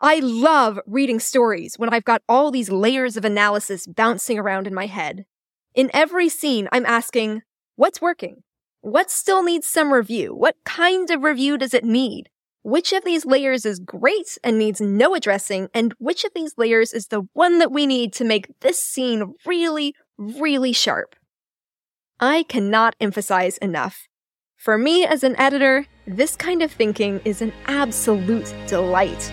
I love reading stories when I've got all these layers of analysis bouncing around in my head. In every scene, I'm asking, what's working? What still needs some review? What kind of review does it need? Which of these layers is great and needs no addressing, and which of these layers is the one that we need to make this scene really, really sharp? I cannot emphasize enough. For me as an editor, this kind of thinking is an absolute delight.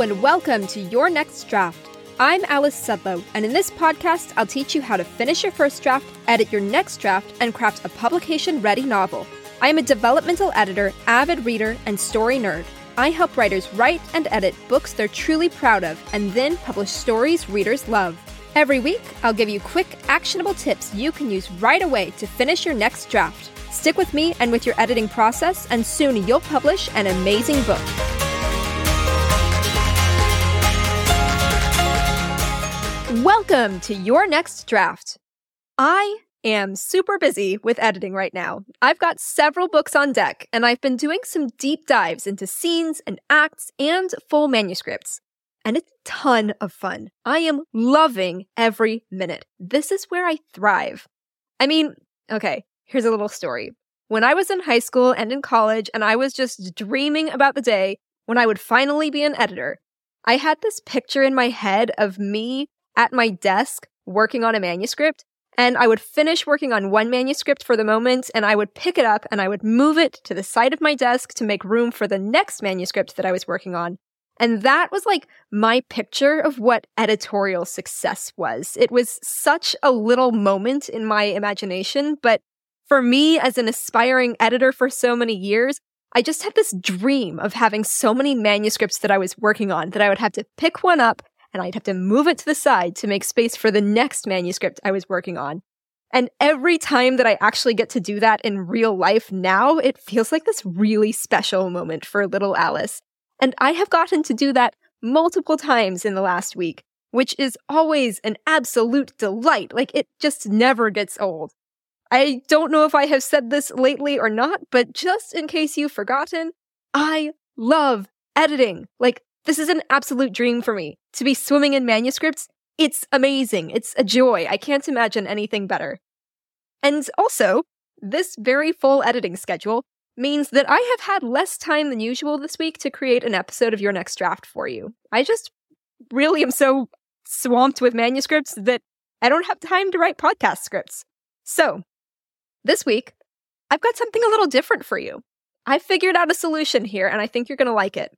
And welcome to Your Next Draft I'm Alice Sudlow, and in this podcast, I'll teach you how to finish your first draft, edit your next draft, and craft a publication ready novel. I am a developmental editor, avid reader, and story nerd. I help writers write and edit books they're truly proud of, and then publish stories readers love. Every week, I'll give you quick, actionable tips you can use right away to finish your next draft. Stick with me and with your editing process, and soon you'll publish an amazing book. Welcome to your next draft. I am super busy with editing right now. I've got several books on deck, and I've been doing some deep dives into scenes and acts and full manuscripts. And it's a ton of fun. I am loving every minute. This is where I thrive. I mean, okay, here's a little story. When I was in high school and in college, and I was just dreaming about the day when I would finally be an editor, I had this picture in my head of me at my desk working on a manuscript. And I would finish working on one manuscript for the moment, and I would pick it up and I would move it to the side of my desk to make room for the next manuscript that I was working on. And that was like my picture of what editorial success was. It was such a little moment in my imagination, but for me as an aspiring editor for so many years, I just had this dream of having so many manuscripts that I was working on that I would have to pick one up and I'd have to move it to the side to make space for the next manuscript I was working on. And every time that I actually get to do that in real life now, it feels like this really special moment for little Alice. And I have gotten to do that multiple times in the last week, which is always an absolute delight. Like it just never gets old. I don't know if I have said this lately or not, but just in case you've forgotten, I love editing. Like this is an absolute dream for me. To be swimming in manuscripts, it's amazing. It's a joy. I can't imagine anything better. And also, this very full editing schedule means that I have had less time than usual this week to create an episode of your next draft for you. I just really am so swamped with manuscripts that I don't have time to write podcast scripts. So, this week, I've got something a little different for you. I've figured out a solution here, and I think you're going to like it.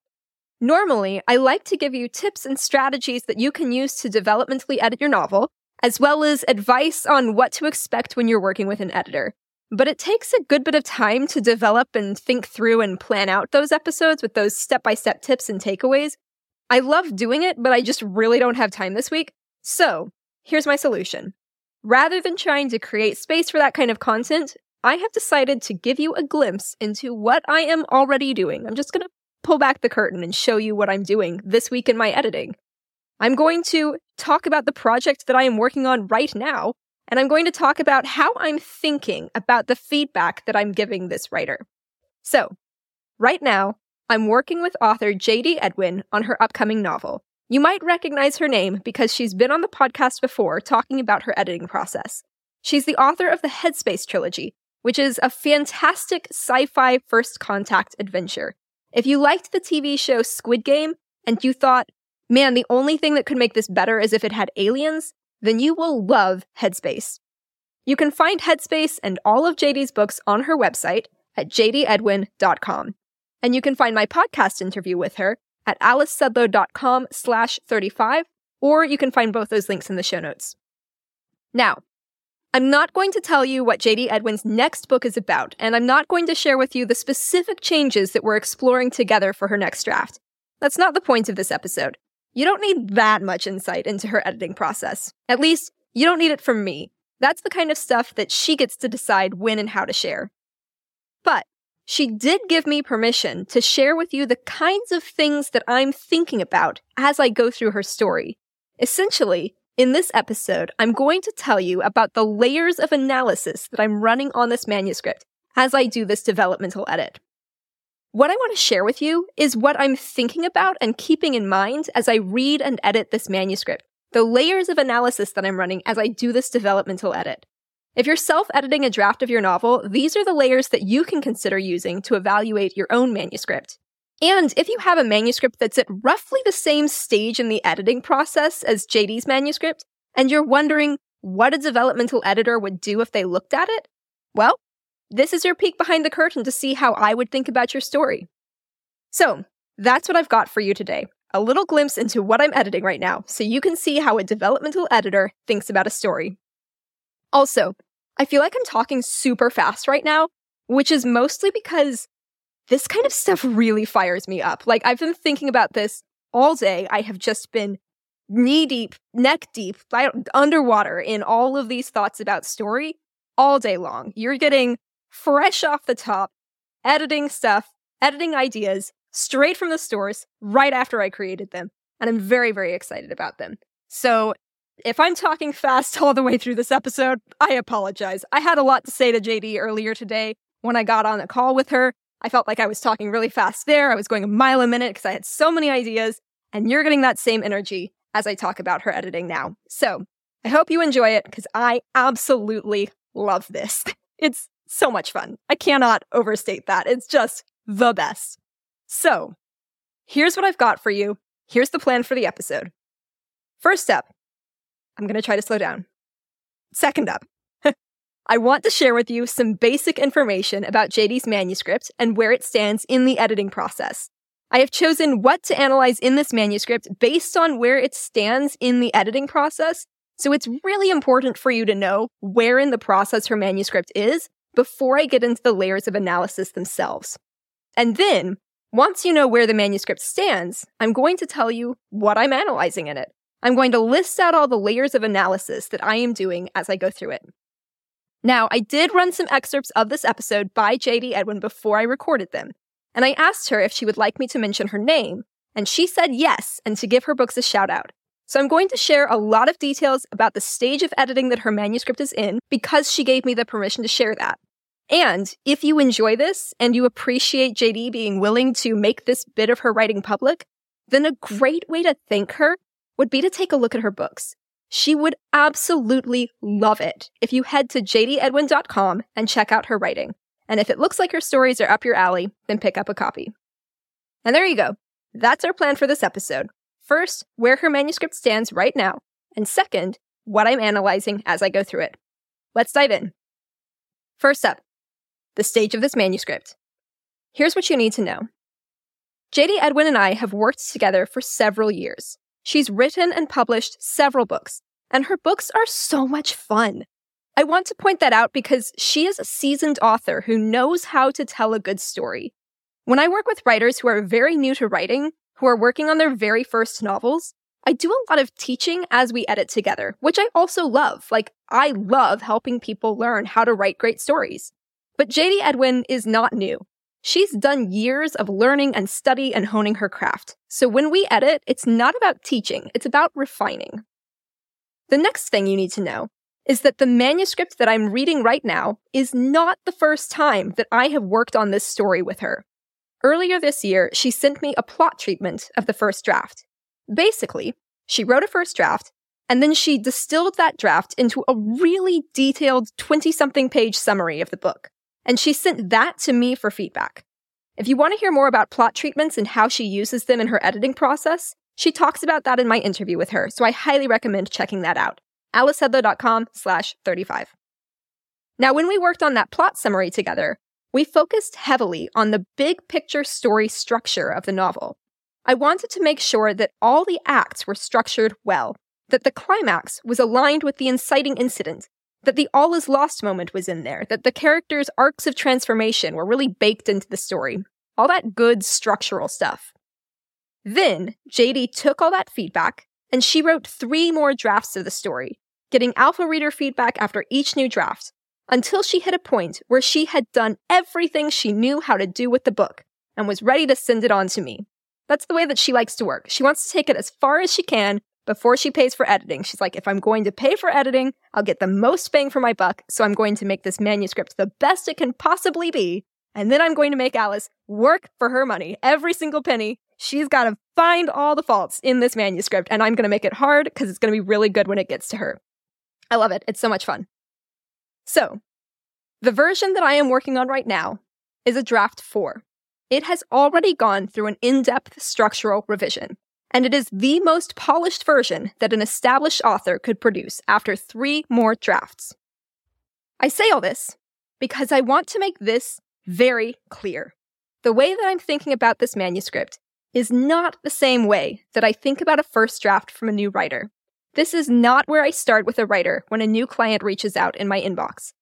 Normally, I like to give you tips and strategies that you can use to developmentally edit your novel, as well as advice on what to expect when you're working with an editor. But it takes a good bit of time to develop and think through and plan out those episodes with those step by step tips and takeaways. I love doing it, but I just really don't have time this week. So, here's my solution. Rather than trying to create space for that kind of content, I have decided to give you a glimpse into what I am already doing. I'm just going to pull back the curtain and show you what I'm doing this week in my editing. I'm going to talk about the project that I am working on right now, and I'm going to talk about how I'm thinking about the feedback that I'm giving this writer. So, right now, I'm working with author JD Edwin on her upcoming novel. You might recognize her name because she's been on the podcast before talking about her editing process. She's the author of the Headspace trilogy, which is a fantastic sci fi first contact adventure if you liked the TV show Squid Game and you thought, man, the only thing that could make this better is if it had aliens, then you will love Headspace. You can find Headspace and all of JD's books on her website at jdedwin.com. And you can find my podcast interview with her at alicesudlow.com slash 35, or you can find both those links in the show notes. Now, I'm not going to tell you what JD Edwin's next book is about, and I'm not going to share with you the specific changes that we're exploring together for her next draft. That's not the point of this episode. You don't need that much insight into her editing process. At least, you don't need it from me. That's the kind of stuff that she gets to decide when and how to share. But she did give me permission to share with you the kinds of things that I'm thinking about as I go through her story. Essentially, in this episode, I'm going to tell you about the layers of analysis that I'm running on this manuscript as I do this developmental edit. What I want to share with you is what I'm thinking about and keeping in mind as I read and edit this manuscript, the layers of analysis that I'm running as I do this developmental edit. If you're self editing a draft of your novel, these are the layers that you can consider using to evaluate your own manuscript. And if you have a manuscript that's at roughly the same stage in the editing process as JD's manuscript, and you're wondering what a developmental editor would do if they looked at it, well, this is your peek behind the curtain to see how I would think about your story. So, that's what I've got for you today. A little glimpse into what I'm editing right now, so you can see how a developmental editor thinks about a story. Also, I feel like I'm talking super fast right now, which is mostly because this kind of stuff really fires me up. Like, I've been thinking about this all day. I have just been knee deep, neck deep, underwater in all of these thoughts about story all day long. You're getting fresh off the top, editing stuff, editing ideas straight from the stores right after I created them. And I'm very, very excited about them. So if I'm talking fast all the way through this episode, I apologize. I had a lot to say to JD earlier today when I got on a call with her. I felt like I was talking really fast there. I was going a mile a minute because I had so many ideas, and you're getting that same energy as I talk about her editing now. So I hope you enjoy it because I absolutely love this. It's so much fun. I cannot overstate that. It's just the best. So, here's what I've got for you. Here's the plan for the episode. First step, I'm going to try to slow down. Second up, I want to share with you some basic information about JD's manuscript and where it stands in the editing process. I have chosen what to analyze in this manuscript based on where it stands in the editing process. So it's really important for you to know where in the process her manuscript is before I get into the layers of analysis themselves. And then, once you know where the manuscript stands, I'm going to tell you what I'm analyzing in it. I'm going to list out all the layers of analysis that I am doing as I go through it. Now, I did run some excerpts of this episode by JD Edwin before I recorded them, and I asked her if she would like me to mention her name, and she said yes, and to give her books a shout out. So I'm going to share a lot of details about the stage of editing that her manuscript is in because she gave me the permission to share that. And if you enjoy this and you appreciate JD being willing to make this bit of her writing public, then a great way to thank her would be to take a look at her books. She would absolutely love it if you head to jdedwin.com and check out her writing. And if it looks like her stories are up your alley, then pick up a copy. And there you go. That's our plan for this episode. First, where her manuscript stands right now, and second, what I'm analyzing as I go through it. Let's dive in. First up, the stage of this manuscript. Here's what you need to know JD Edwin and I have worked together for several years. She's written and published several books, and her books are so much fun. I want to point that out because she is a seasoned author who knows how to tell a good story. When I work with writers who are very new to writing, who are working on their very first novels, I do a lot of teaching as we edit together, which I also love. Like, I love helping people learn how to write great stories. But JD Edwin is not new. She's done years of learning and study and honing her craft. So when we edit, it's not about teaching, it's about refining. The next thing you need to know is that the manuscript that I'm reading right now is not the first time that I have worked on this story with her. Earlier this year, she sent me a plot treatment of the first draft. Basically, she wrote a first draft, and then she distilled that draft into a really detailed 20 something page summary of the book. And she sent that to me for feedback. If you want to hear more about plot treatments and how she uses them in her editing process, she talks about that in my interview with her, so I highly recommend checking that out. alicesudlow.com slash 35. Now, when we worked on that plot summary together, we focused heavily on the big picture story structure of the novel. I wanted to make sure that all the acts were structured well, that the climax was aligned with the inciting incident, that the all is lost moment was in there, that the characters' arcs of transformation were really baked into the story. All that good structural stuff. Then, JD took all that feedback and she wrote three more drafts of the story, getting alpha reader feedback after each new draft, until she hit a point where she had done everything she knew how to do with the book and was ready to send it on to me. That's the way that she likes to work. She wants to take it as far as she can before she pays for editing. She's like, if I'm going to pay for editing, I'll get the most bang for my buck, so I'm going to make this manuscript the best it can possibly be, And then I'm going to make Alice work for her money, every single penny. She's got to find all the faults in this manuscript, and I'm going to make it hard because it's going to be really good when it gets to her. I love it. It's so much fun. So, the version that I am working on right now is a draft 4. It has already gone through an in depth structural revision, and it is the most polished version that an established author could produce after three more drafts. I say all this because I want to make this very clear. The way that I'm thinking about this manuscript is not the same way that I think about a first draft from a new writer. This is not where I start with a writer when a new client reaches out in my inbox.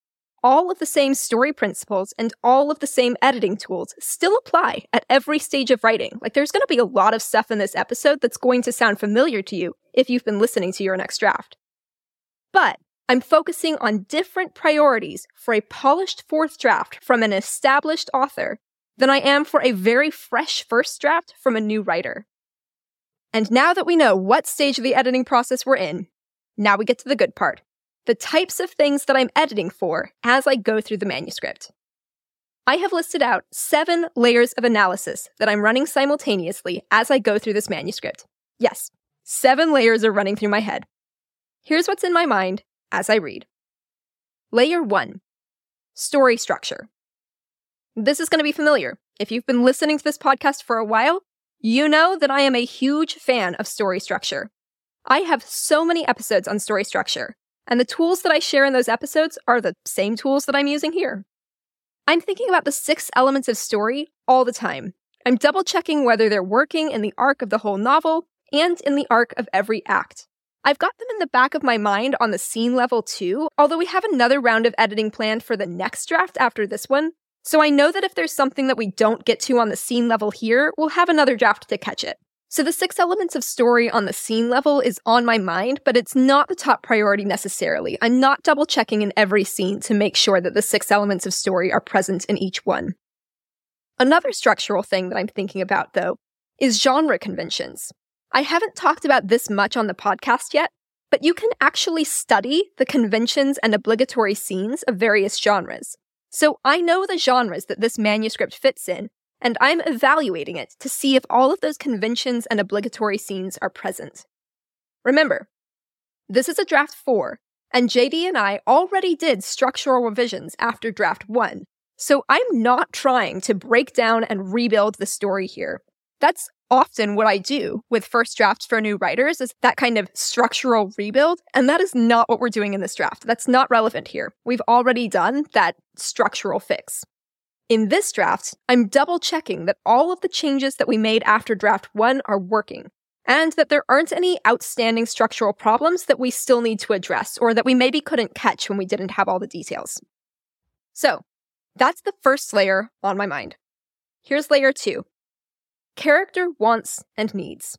All of the same story principles and all of the same editing tools still apply at every stage of writing. Like, there's going to be a lot of stuff in this episode that's going to sound familiar to you if you've been listening to your next draft. But I'm focusing on different priorities for a polished fourth draft from an established author than I am for a very fresh first draft from a new writer. And now that we know what stage of the editing process we're in, now we get to the good part the types of things that I'm editing for as I go through the manuscript. I have listed out seven layers of analysis that I'm running simultaneously as I go through this manuscript. Yes, seven layers are running through my head. Here's what's in my mind as I read. Layer 1 Story Structure. This is going to be familiar. If you've been listening to this podcast for a while, you know that I am a huge fan of story structure. I have so many episodes on story structure, and the tools that I share in those episodes are the same tools that I'm using here. I'm thinking about the six elements of story all the time. I'm double checking whether they're working in the arc of the whole novel and in the arc of every act. I've got them in the back of my mind on the scene level too, although we have another round of editing planned for the next draft after this one. So I know that if there's something that we don't get to on the scene level here, we'll have another draft to catch it. So the six elements of story on the scene level is on my mind, but it's not the top priority necessarily. I'm not double checking in every scene to make sure that the six elements of story are present in each one. Another structural thing that I'm thinking about, though, is genre conventions. I haven't talked about this much on the podcast yet, but you can actually study the conventions and obligatory scenes of various genres. So I know the genres that this manuscript fits in, and I'm evaluating it to see if all of those conventions and obligatory scenes are present. Remember, this is a draft 4, and JD and I already did structural revisions after draft 1, so I'm not trying to break down and rebuild the story here. That's often what I do with first drafts for new writers is that kind of structural rebuild. And that is not what we're doing in this draft. That's not relevant here. We've already done that structural fix. In this draft, I'm double checking that all of the changes that we made after draft one are working, and that there aren't any outstanding structural problems that we still need to address or that we maybe couldn't catch when we didn't have all the details. So, that's the first layer on my mind. Here's layer two character wants and needs.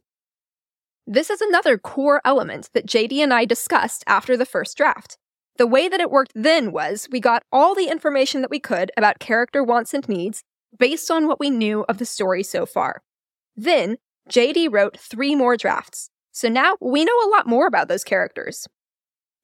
This is another core element that JD and I discussed after the first draft. The way that it worked then was we got all the information that we could about character wants and needs based on what we knew of the story so far. Then, JD wrote three more drafts, so now we know a lot more about those characters.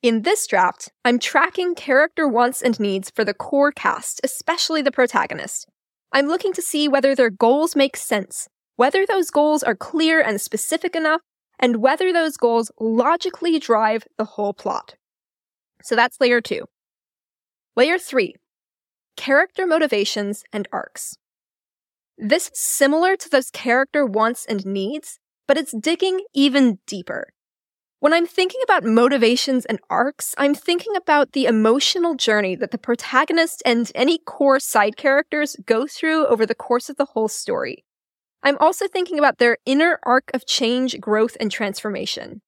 In this draft, I'm tracking character wants and needs for the core cast, especially the protagonist. I'm looking to see whether their goals make sense whether those goals are clear and specific enough, and whether those goals logically drive the whole plot. So that's layer two. Layer three character motivations and arcs. This is similar to those character wants and needs, but it's digging even deeper. When I'm thinking about motivations and arcs, I'm thinking about the emotional journey that the protagonist and any core side characters go through over the course of the whole story. I'm also thinking about their inner arc of change, growth, and transformation.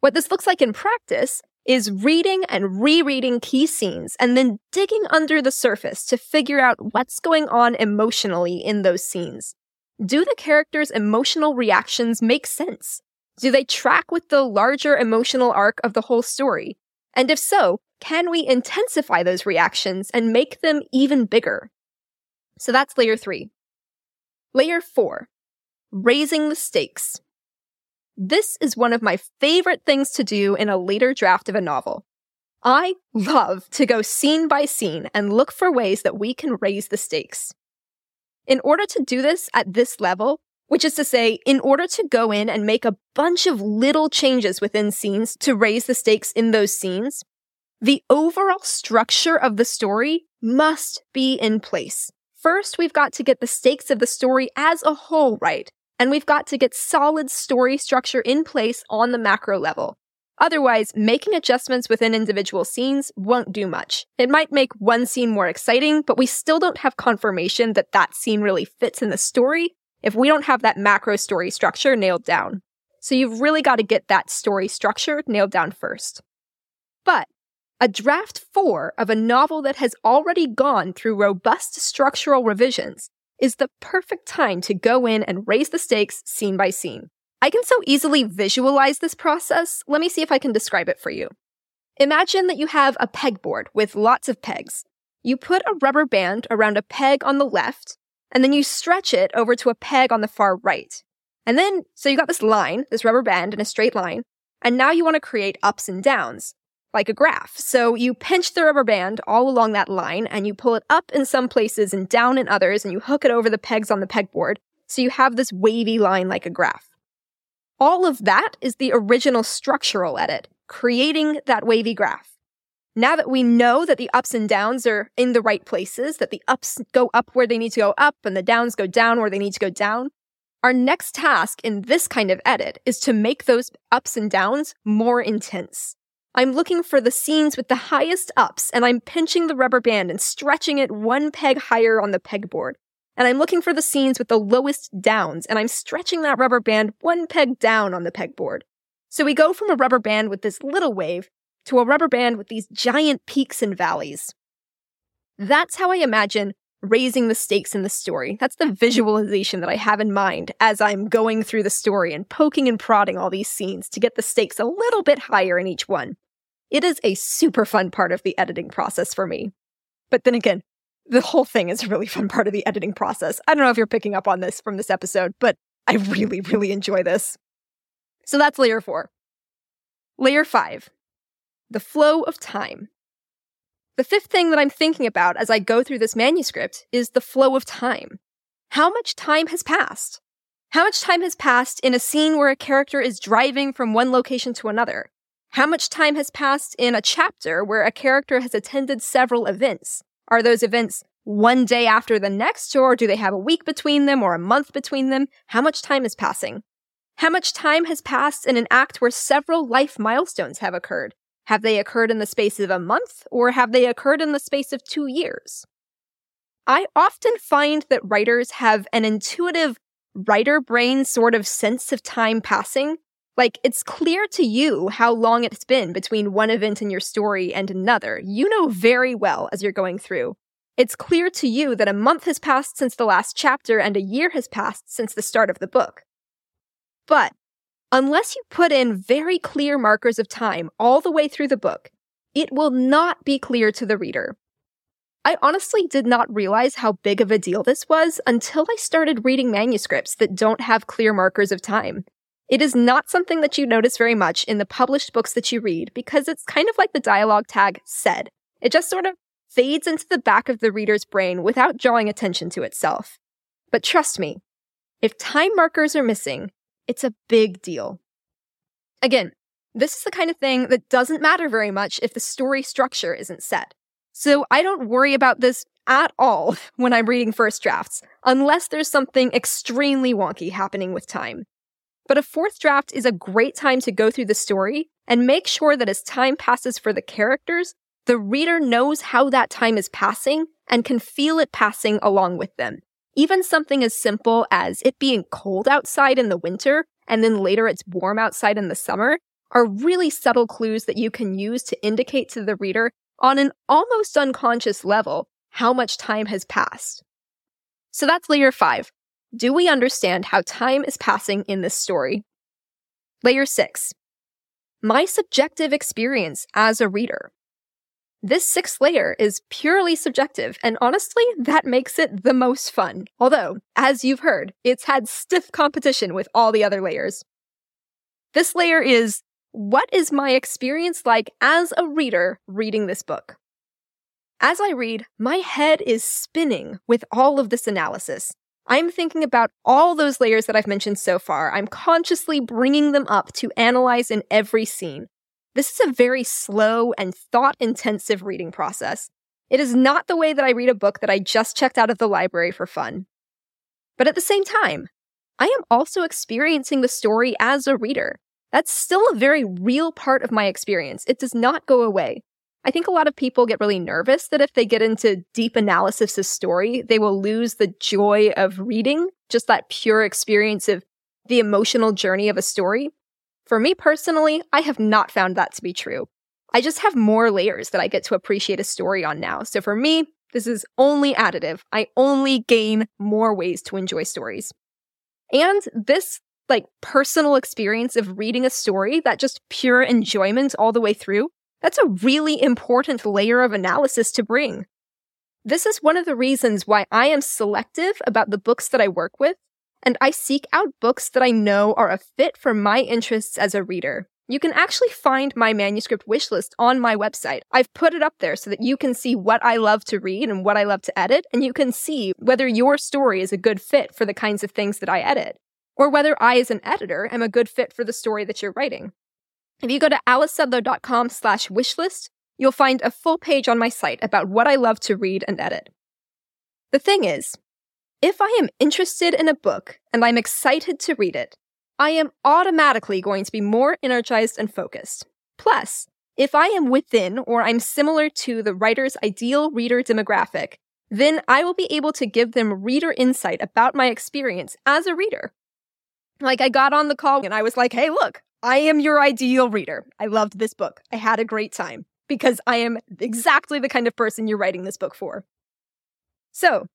What this looks like in practice is reading and rereading key scenes and then digging under the surface to figure out what's going on emotionally in those scenes. Do the characters' emotional reactions make sense? Do they track with the larger emotional arc of the whole story? And if so, can we intensify those reactions and make them even bigger? So that's layer three. Layer 4 Raising the Stakes. This is one of my favorite things to do in a later draft of a novel. I love to go scene by scene and look for ways that we can raise the stakes. In order to do this at this level, which is to say, in order to go in and make a bunch of little changes within scenes to raise the stakes in those scenes, the overall structure of the story must be in place. First, we've got to get the stakes of the story as a whole right, and we've got to get solid story structure in place on the macro level. Otherwise, making adjustments within individual scenes won't do much. It might make one scene more exciting, but we still don't have confirmation that that scene really fits in the story if we don't have that macro story structure nailed down. So you've really got to get that story structure nailed down first. But a draft four of a novel that has already gone through robust structural revisions is the perfect time to go in and raise the stakes scene by scene. I can so easily visualize this process. Let me see if I can describe it for you. Imagine that you have a pegboard with lots of pegs. You put a rubber band around a peg on the left, and then you stretch it over to a peg on the far right. And then, so you got this line, this rubber band in a straight line, and now you want to create ups and downs, like a graph. So you pinch the rubber band all along that line, and you pull it up in some places and down in others, and you hook it over the pegs on the pegboard, so you have this wavy line like a graph. All of that is the original structural edit, creating that wavy graph. Now that we know that the ups and downs are in the right places, that the ups go up where they need to go up and the downs go down where they need to go down, our next task in this kind of edit is to make those ups and downs more intense. I'm looking for the scenes with the highest ups and I'm pinching the rubber band and stretching it one peg higher on the pegboard and I'm looking for the scenes with the lowest downs, and I'm stretching that rubber band one peg down on the pegboard. So we go from a rubber band with this little wave to a rubber band with these giant peaks and valleys. That's how I imagine raising the stakes in the story. That's the visualization that I have in mind as I'm going through the story and poking and prodding all these scenes to get the stakes a little bit higher in each one. It is a super fun part of the editing process for me. But then again, the whole thing is a really fun part of the editing process. I don't know if you're picking up on this from this episode, but I really, really enjoy this. So that's layer four. Layer five, the flow of time. The fifth thing that I'm thinking about as I go through this manuscript is the flow of time. How much time has passed? How much time has passed in a scene where a character is driving from one location to another? How much time has passed in a chapter where a character has attended several events? Are those events one day after the next, or do they have a week between them or a month between them? How much time is passing? How much time has passed in an act where several life milestones have occurred? Have they occurred in the space of a month, or have they occurred in the space of two years? I often find that writers have an intuitive writer brain sort of sense of time passing like, it's clear to you how long it's been between one event in your story and another. You know very well as you're going through. It's clear to you that a month has passed since the last chapter and a year has passed since the start of the book. But unless you put in very clear markers of time all the way through the book, it will not be clear to the reader. I honestly did not realize how big of a deal this was until I started reading manuscripts that don't have clear markers of time. It is not something that you notice very much in the published books that you read because it's kind of like the dialogue tag said. It just sort of fades into the back of the reader's brain without drawing attention to itself. But trust me, if time markers are missing, it's a big deal. Again, this is the kind of thing that doesn't matter very much if the story structure isn't set. So I don't worry about this at all when I'm reading first drafts, unless there's something extremely wonky happening with time. But a fourth draft is a great time to go through the story and make sure that as time passes for the characters, the reader knows how that time is passing and can feel it passing along with them. Even something as simple as it being cold outside in the winter and then later it's warm outside in the summer are really subtle clues that you can use to indicate to the reader on an almost unconscious level how much time has passed. So that's layer five do we understand how time is passing in this story? Layer 6 My subjective experience as a reader. This sixth layer is purely subjective, and honestly, that makes it the most fun. Although, as you've heard, it's had stiff competition with all the other layers. This layer is what is my experience like as a reader reading this book? As I read, my head is spinning with all of this analysis. I'm thinking about all those layers that I've mentioned so far. I'm consciously bringing them up to analyze in every scene. This is a very slow and thought intensive reading process. It is not the way that I read a book that I just checked out of the library for fun. But at the same time, I am also experiencing the story as a reader. That's still a very real part of my experience. It does not go away. I think a lot of people get really nervous that if they get into deep analysis of story, they will lose the joy of reading, just that pure experience of the emotional journey of a story. For me personally, I have not found that to be true. I just have more layers that I get to appreciate a story on now. So for me, this is only additive. I only gain more ways to enjoy stories. And this like personal experience of reading a story, that just pure enjoyment all the way through, that's a really important layer of analysis to bring. This is one of the reasons why I am selective about the books that I work with, and I seek out books that I know are a fit for my interests as a reader. You can actually find my manuscript wishlist on my website. I've put it up there so that you can see what I love to read and what I love to edit, and you can see whether your story is a good fit for the kinds of things that I edit, or whether I, as an editor, am a good fit for the story that you're writing. If you go to alicesudlow.com slash wishlist, you'll find a full page on my site about what I love to read and edit. The thing is, if I am interested in a book and I'm excited to read it, I am automatically going to be more energized and focused. Plus, if I am within or I'm similar to the writer's ideal reader demographic, then I will be able to give them reader insight about my experience as a reader. Like, I got on the call and I was like, hey, look, I am your ideal reader. I loved this book. I had a great time because I am exactly the kind of person you're writing this book for. So,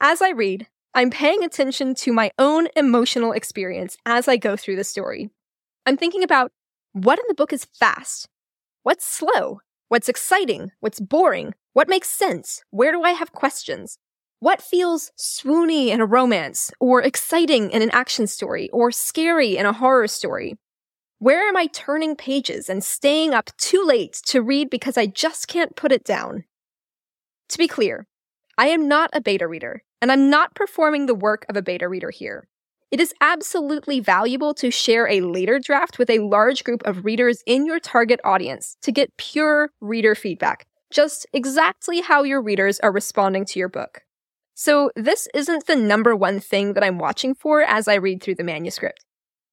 as I read, I'm paying attention to my own emotional experience as I go through the story. I'm thinking about what in the book is fast? What's slow? What's exciting? What's boring? What makes sense? Where do I have questions? What feels swoony in a romance, or exciting in an action story, or scary in a horror story? Where am I turning pages and staying up too late to read because I just can't put it down? To be clear, I am not a beta reader, and I'm not performing the work of a beta reader here. It is absolutely valuable to share a later draft with a large group of readers in your target audience to get pure reader feedback, just exactly how your readers are responding to your book. So, this isn't the number one thing that I'm watching for as I read through the manuscript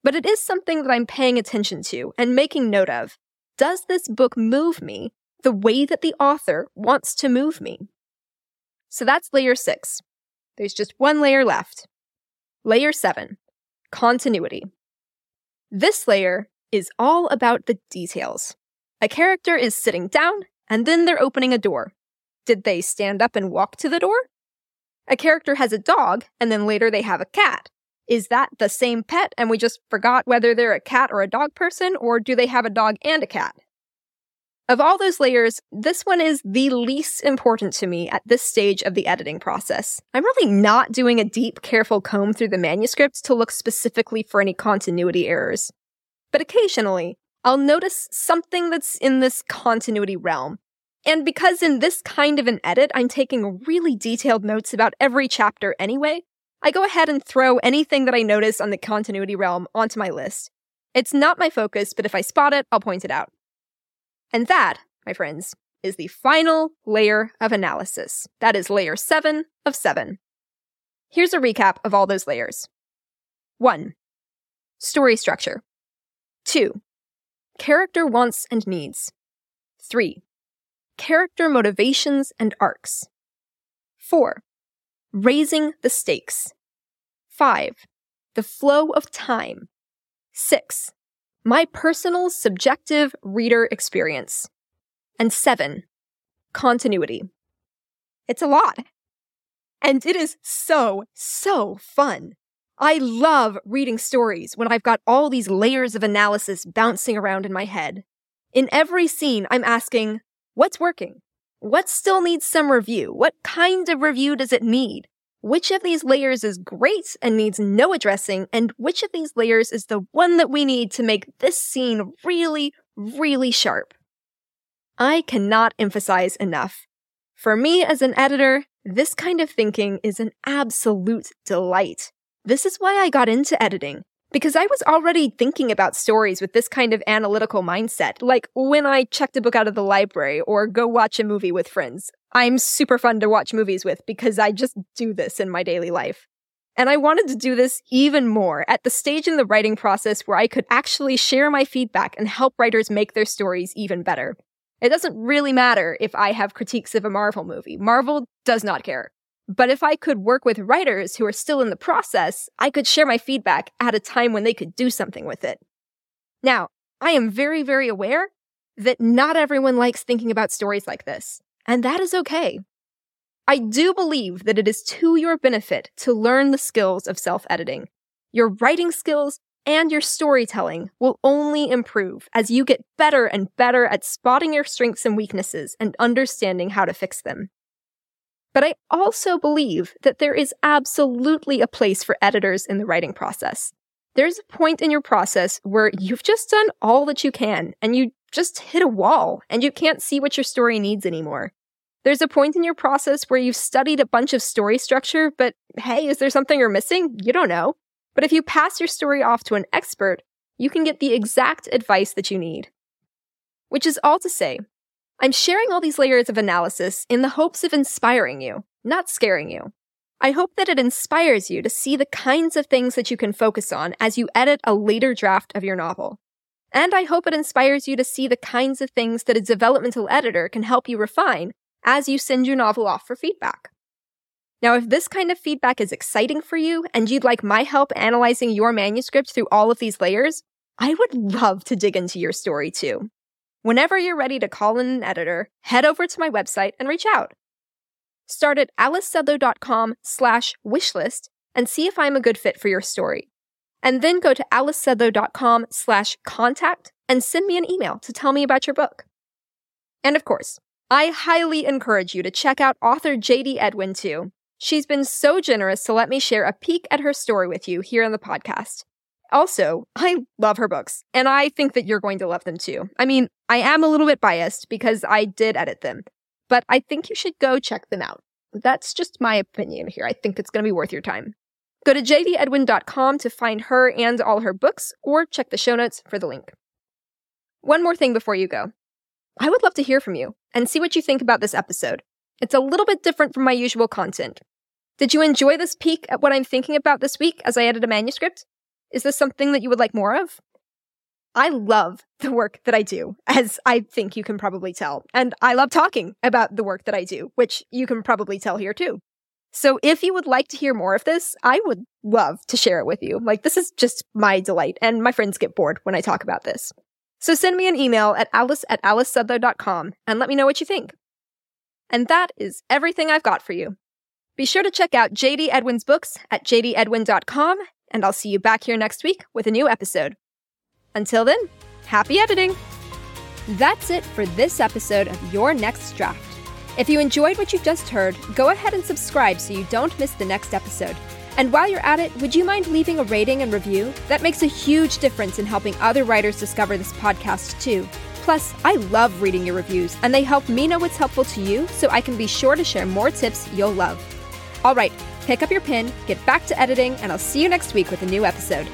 but it is something that I'm paying attention to and making note of. Does this book move me the way that the author wants to move me? So that's layer six. There's just one layer left. Layer seven continuity. This layer is all about the details. A character is sitting down and then they're opening a door. Did they stand up and walk to the door? A character has a dog and then later they have a cat. Is that the same pet and we just forgot whether they're a cat or a dog person, or do they have a dog and a cat? Of all those layers, this one is the least important to me at this stage of the editing process. I'm really not doing a deep, careful comb through the manuscript to look specifically for any continuity errors. But occasionally, I'll notice something that's in this continuity realm. And because in this kind of an edit, I'm taking really detailed notes about every chapter anyway, I go ahead and throw anything that I notice on the continuity realm onto my list. It's not my focus, but if I spot it, I'll point it out. And that, my friends, is the final layer of analysis. That is layer 7 of 7. Here's a recap of all those layers 1. Story structure. 2. Character wants and needs. 3. Character motivations and arcs. 4. Raising the stakes. 5. The flow of time. 6. My personal subjective reader experience. And 7. Continuity. It's a lot. And it is so, so fun. I love reading stories when I've got all these layers of analysis bouncing around in my head. In every scene, I'm asking, what's working? What still needs some review? What kind of review does it need? Which of these layers is great and needs no addressing, and which of these layers is the one that we need to make this scene really, really sharp? I cannot emphasize enough. For me as an editor, this kind of thinking is an absolute delight. This is why I got into editing, because I was already thinking about stories with this kind of analytical mindset, like when I checked a book out of the library or go watch a movie with friends. I'm super fun to watch movies with because I just do this in my daily life. And I wanted to do this even more at the stage in the writing process where I could actually share my feedback and help writers make their stories even better. It doesn't really matter if I have critiques of a Marvel movie. Marvel does not care. But if I could work with writers who are still in the process, I could share my feedback at a time when they could do something with it. Now, I am very, very aware that not everyone likes thinking about stories like this, and that is okay. I do believe that it is to your benefit to learn the skills of self editing. Your writing skills and your storytelling will only improve as you get better and better at spotting your strengths and weaknesses and understanding how to fix them. But I also believe that there is absolutely a place for editors in the writing process. There's a point in your process where you've just done all that you can and you just hit a wall and you can't see what your story needs anymore. There's a point in your process where you've studied a bunch of story structure, but hey, is there something you're missing? You don't know. But if you pass your story off to an expert, you can get the exact advice that you need. Which is all to say, I'm sharing all these layers of analysis in the hopes of inspiring you, not scaring you. I hope that it inspires you to see the kinds of things that you can focus on as you edit a later draft of your novel. And I hope it inspires you to see the kinds of things that a developmental editor can help you refine as you send your novel off for feedback. Now, if this kind of feedback is exciting for you and you'd like my help analyzing your manuscript through all of these layers, I would love to dig into your story too. Whenever you're ready to call in an editor, head over to my website and reach out. Start at alicesudlow.com slash wishlist and see if I'm a good fit for your story. And then go to alicesudlow.com slash contact and send me an email to tell me about your book. And of course, I highly encourage you to check out author JD Edwin too. She's been so generous to let me share a peek at her story with you here on the podcast. Also, I love her books, and I think that you're going to love them too. I mean, I am a little bit biased because I did edit them, but I think you should go check them out. That's just my opinion here. I think it's going to be worth your time. Go to jdedwin.com to find her and all her books, or check the show notes for the link. One more thing before you go. I would love to hear from you and see what you think about this episode. It's a little bit different from my usual content. Did you enjoy this peek at what I'm thinking about this week as I edit a manuscript? Is this something that you would like more of? I love the work that I do, as I think you can probably tell. And I love talking about the work that I do, which you can probably tell here too. So if you would like to hear more of this, I would love to share it with you. Like, this is just my delight, and my friends get bored when I talk about this. So send me an email at alice at alicesudlow.com and let me know what you think. And that is everything I've got for you. Be sure to check out JD Edwin's books at jdedwin.com, and I'll see you back here next week with a new episode. Until then, happy editing! That's it for this episode of Your Next Draft. If you enjoyed what you've just heard, go ahead and subscribe so you don't miss the next episode. And while you're at it, would you mind leaving a rating and review? That makes a huge difference in helping other writers discover this podcast, too. Plus, I love reading your reviews, and they help me know what's helpful to you so I can be sure to share more tips you'll love. All right, pick up your pin, get back to editing, and I'll see you next week with a new episode.